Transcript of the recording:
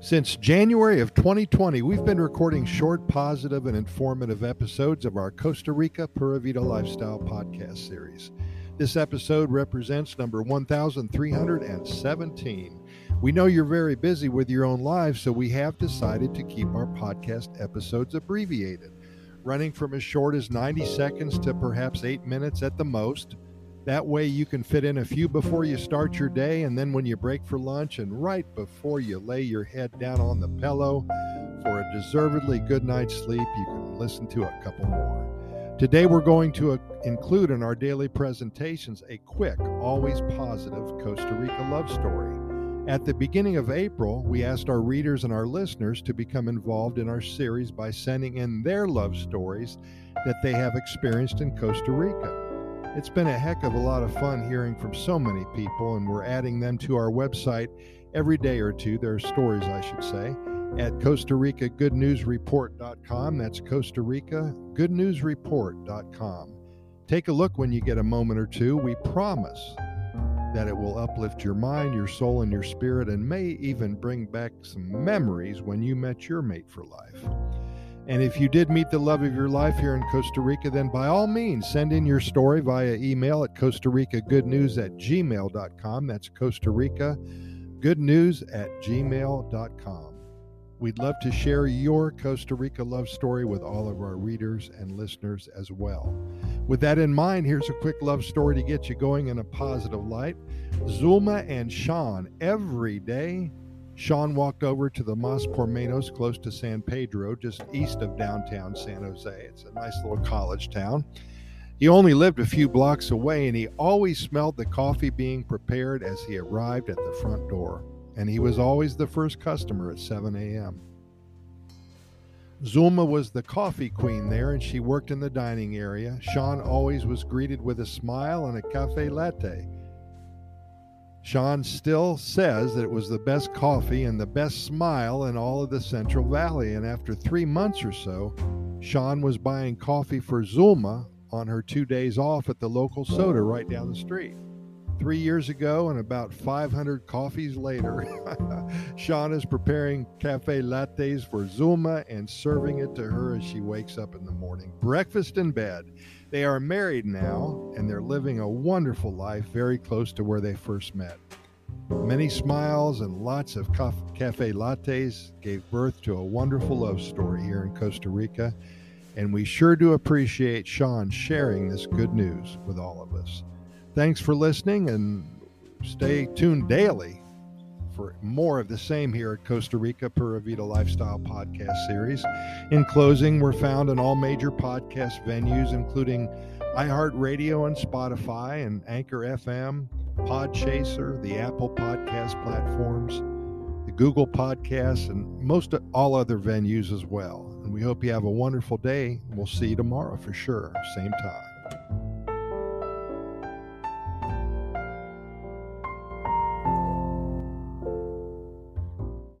Since January of 2020, we've been recording short, positive, and informative episodes of our Costa Rica Pura Vida Lifestyle podcast series. This episode represents number 1317. We know you're very busy with your own lives, so we have decided to keep our podcast episodes abbreviated, running from as short as 90 seconds to perhaps eight minutes at the most. That way, you can fit in a few before you start your day, and then when you break for lunch, and right before you lay your head down on the pillow for a deservedly good night's sleep, you can listen to a couple more. Today, we're going to uh, include in our daily presentations a quick, always positive Costa Rica love story. At the beginning of April, we asked our readers and our listeners to become involved in our series by sending in their love stories that they have experienced in Costa Rica. It's been a heck of a lot of fun hearing from so many people, and we're adding them to our website every day or two. There are stories, I should say, at Costa Rica Good News Report.com. That's Costa Rica Good News Report.com. Take a look when you get a moment or two. We promise that it will uplift your mind, your soul, and your spirit, and may even bring back some memories when you met your mate for life. And if you did meet the love of your life here in Costa Rica, then by all means, send in your story via email at Costa Rica Good News at gmail.com. That's Costa Rica Good News at gmail.com. We'd love to share your Costa Rica love story with all of our readers and listeners as well. With that in mind, here's a quick love story to get you going in a positive light. Zulma and Sean every day Sean walked over to the Mas por Menos close to San Pedro, just east of downtown San Jose. It's a nice little college town. He only lived a few blocks away, and he always smelled the coffee being prepared as he arrived at the front door. And he was always the first customer at 7 a.m. Zulma was the coffee queen there, and she worked in the dining area. Sean always was greeted with a smile and a cafe latte. Sean still says that it was the best coffee and the best smile in all of the Central Valley. And after three months or so, Sean was buying coffee for Zulma on her two days off at the local soda right down the street. Three years ago, and about 500 coffees later, Sean is preparing cafe lattes for Zulma and serving it to her as she wakes up in the morning. Breakfast in bed. They are married now, and they're living a wonderful life very close to where they first met. Many smiles and lots of cafe lattes gave birth to a wonderful love story here in Costa Rica, and we sure do appreciate Sean sharing this good news with all of us. Thanks for listening and stay tuned daily for more of the same here at Costa Rica Pura Vida Lifestyle Podcast Series. In closing, we're found in all major podcast venues, including iHeartRadio and Spotify and Anchor FM, Podchaser, the Apple Podcast platforms, the Google Podcasts, and most all other venues as well. And we hope you have a wonderful day. We'll see you tomorrow for sure, same time.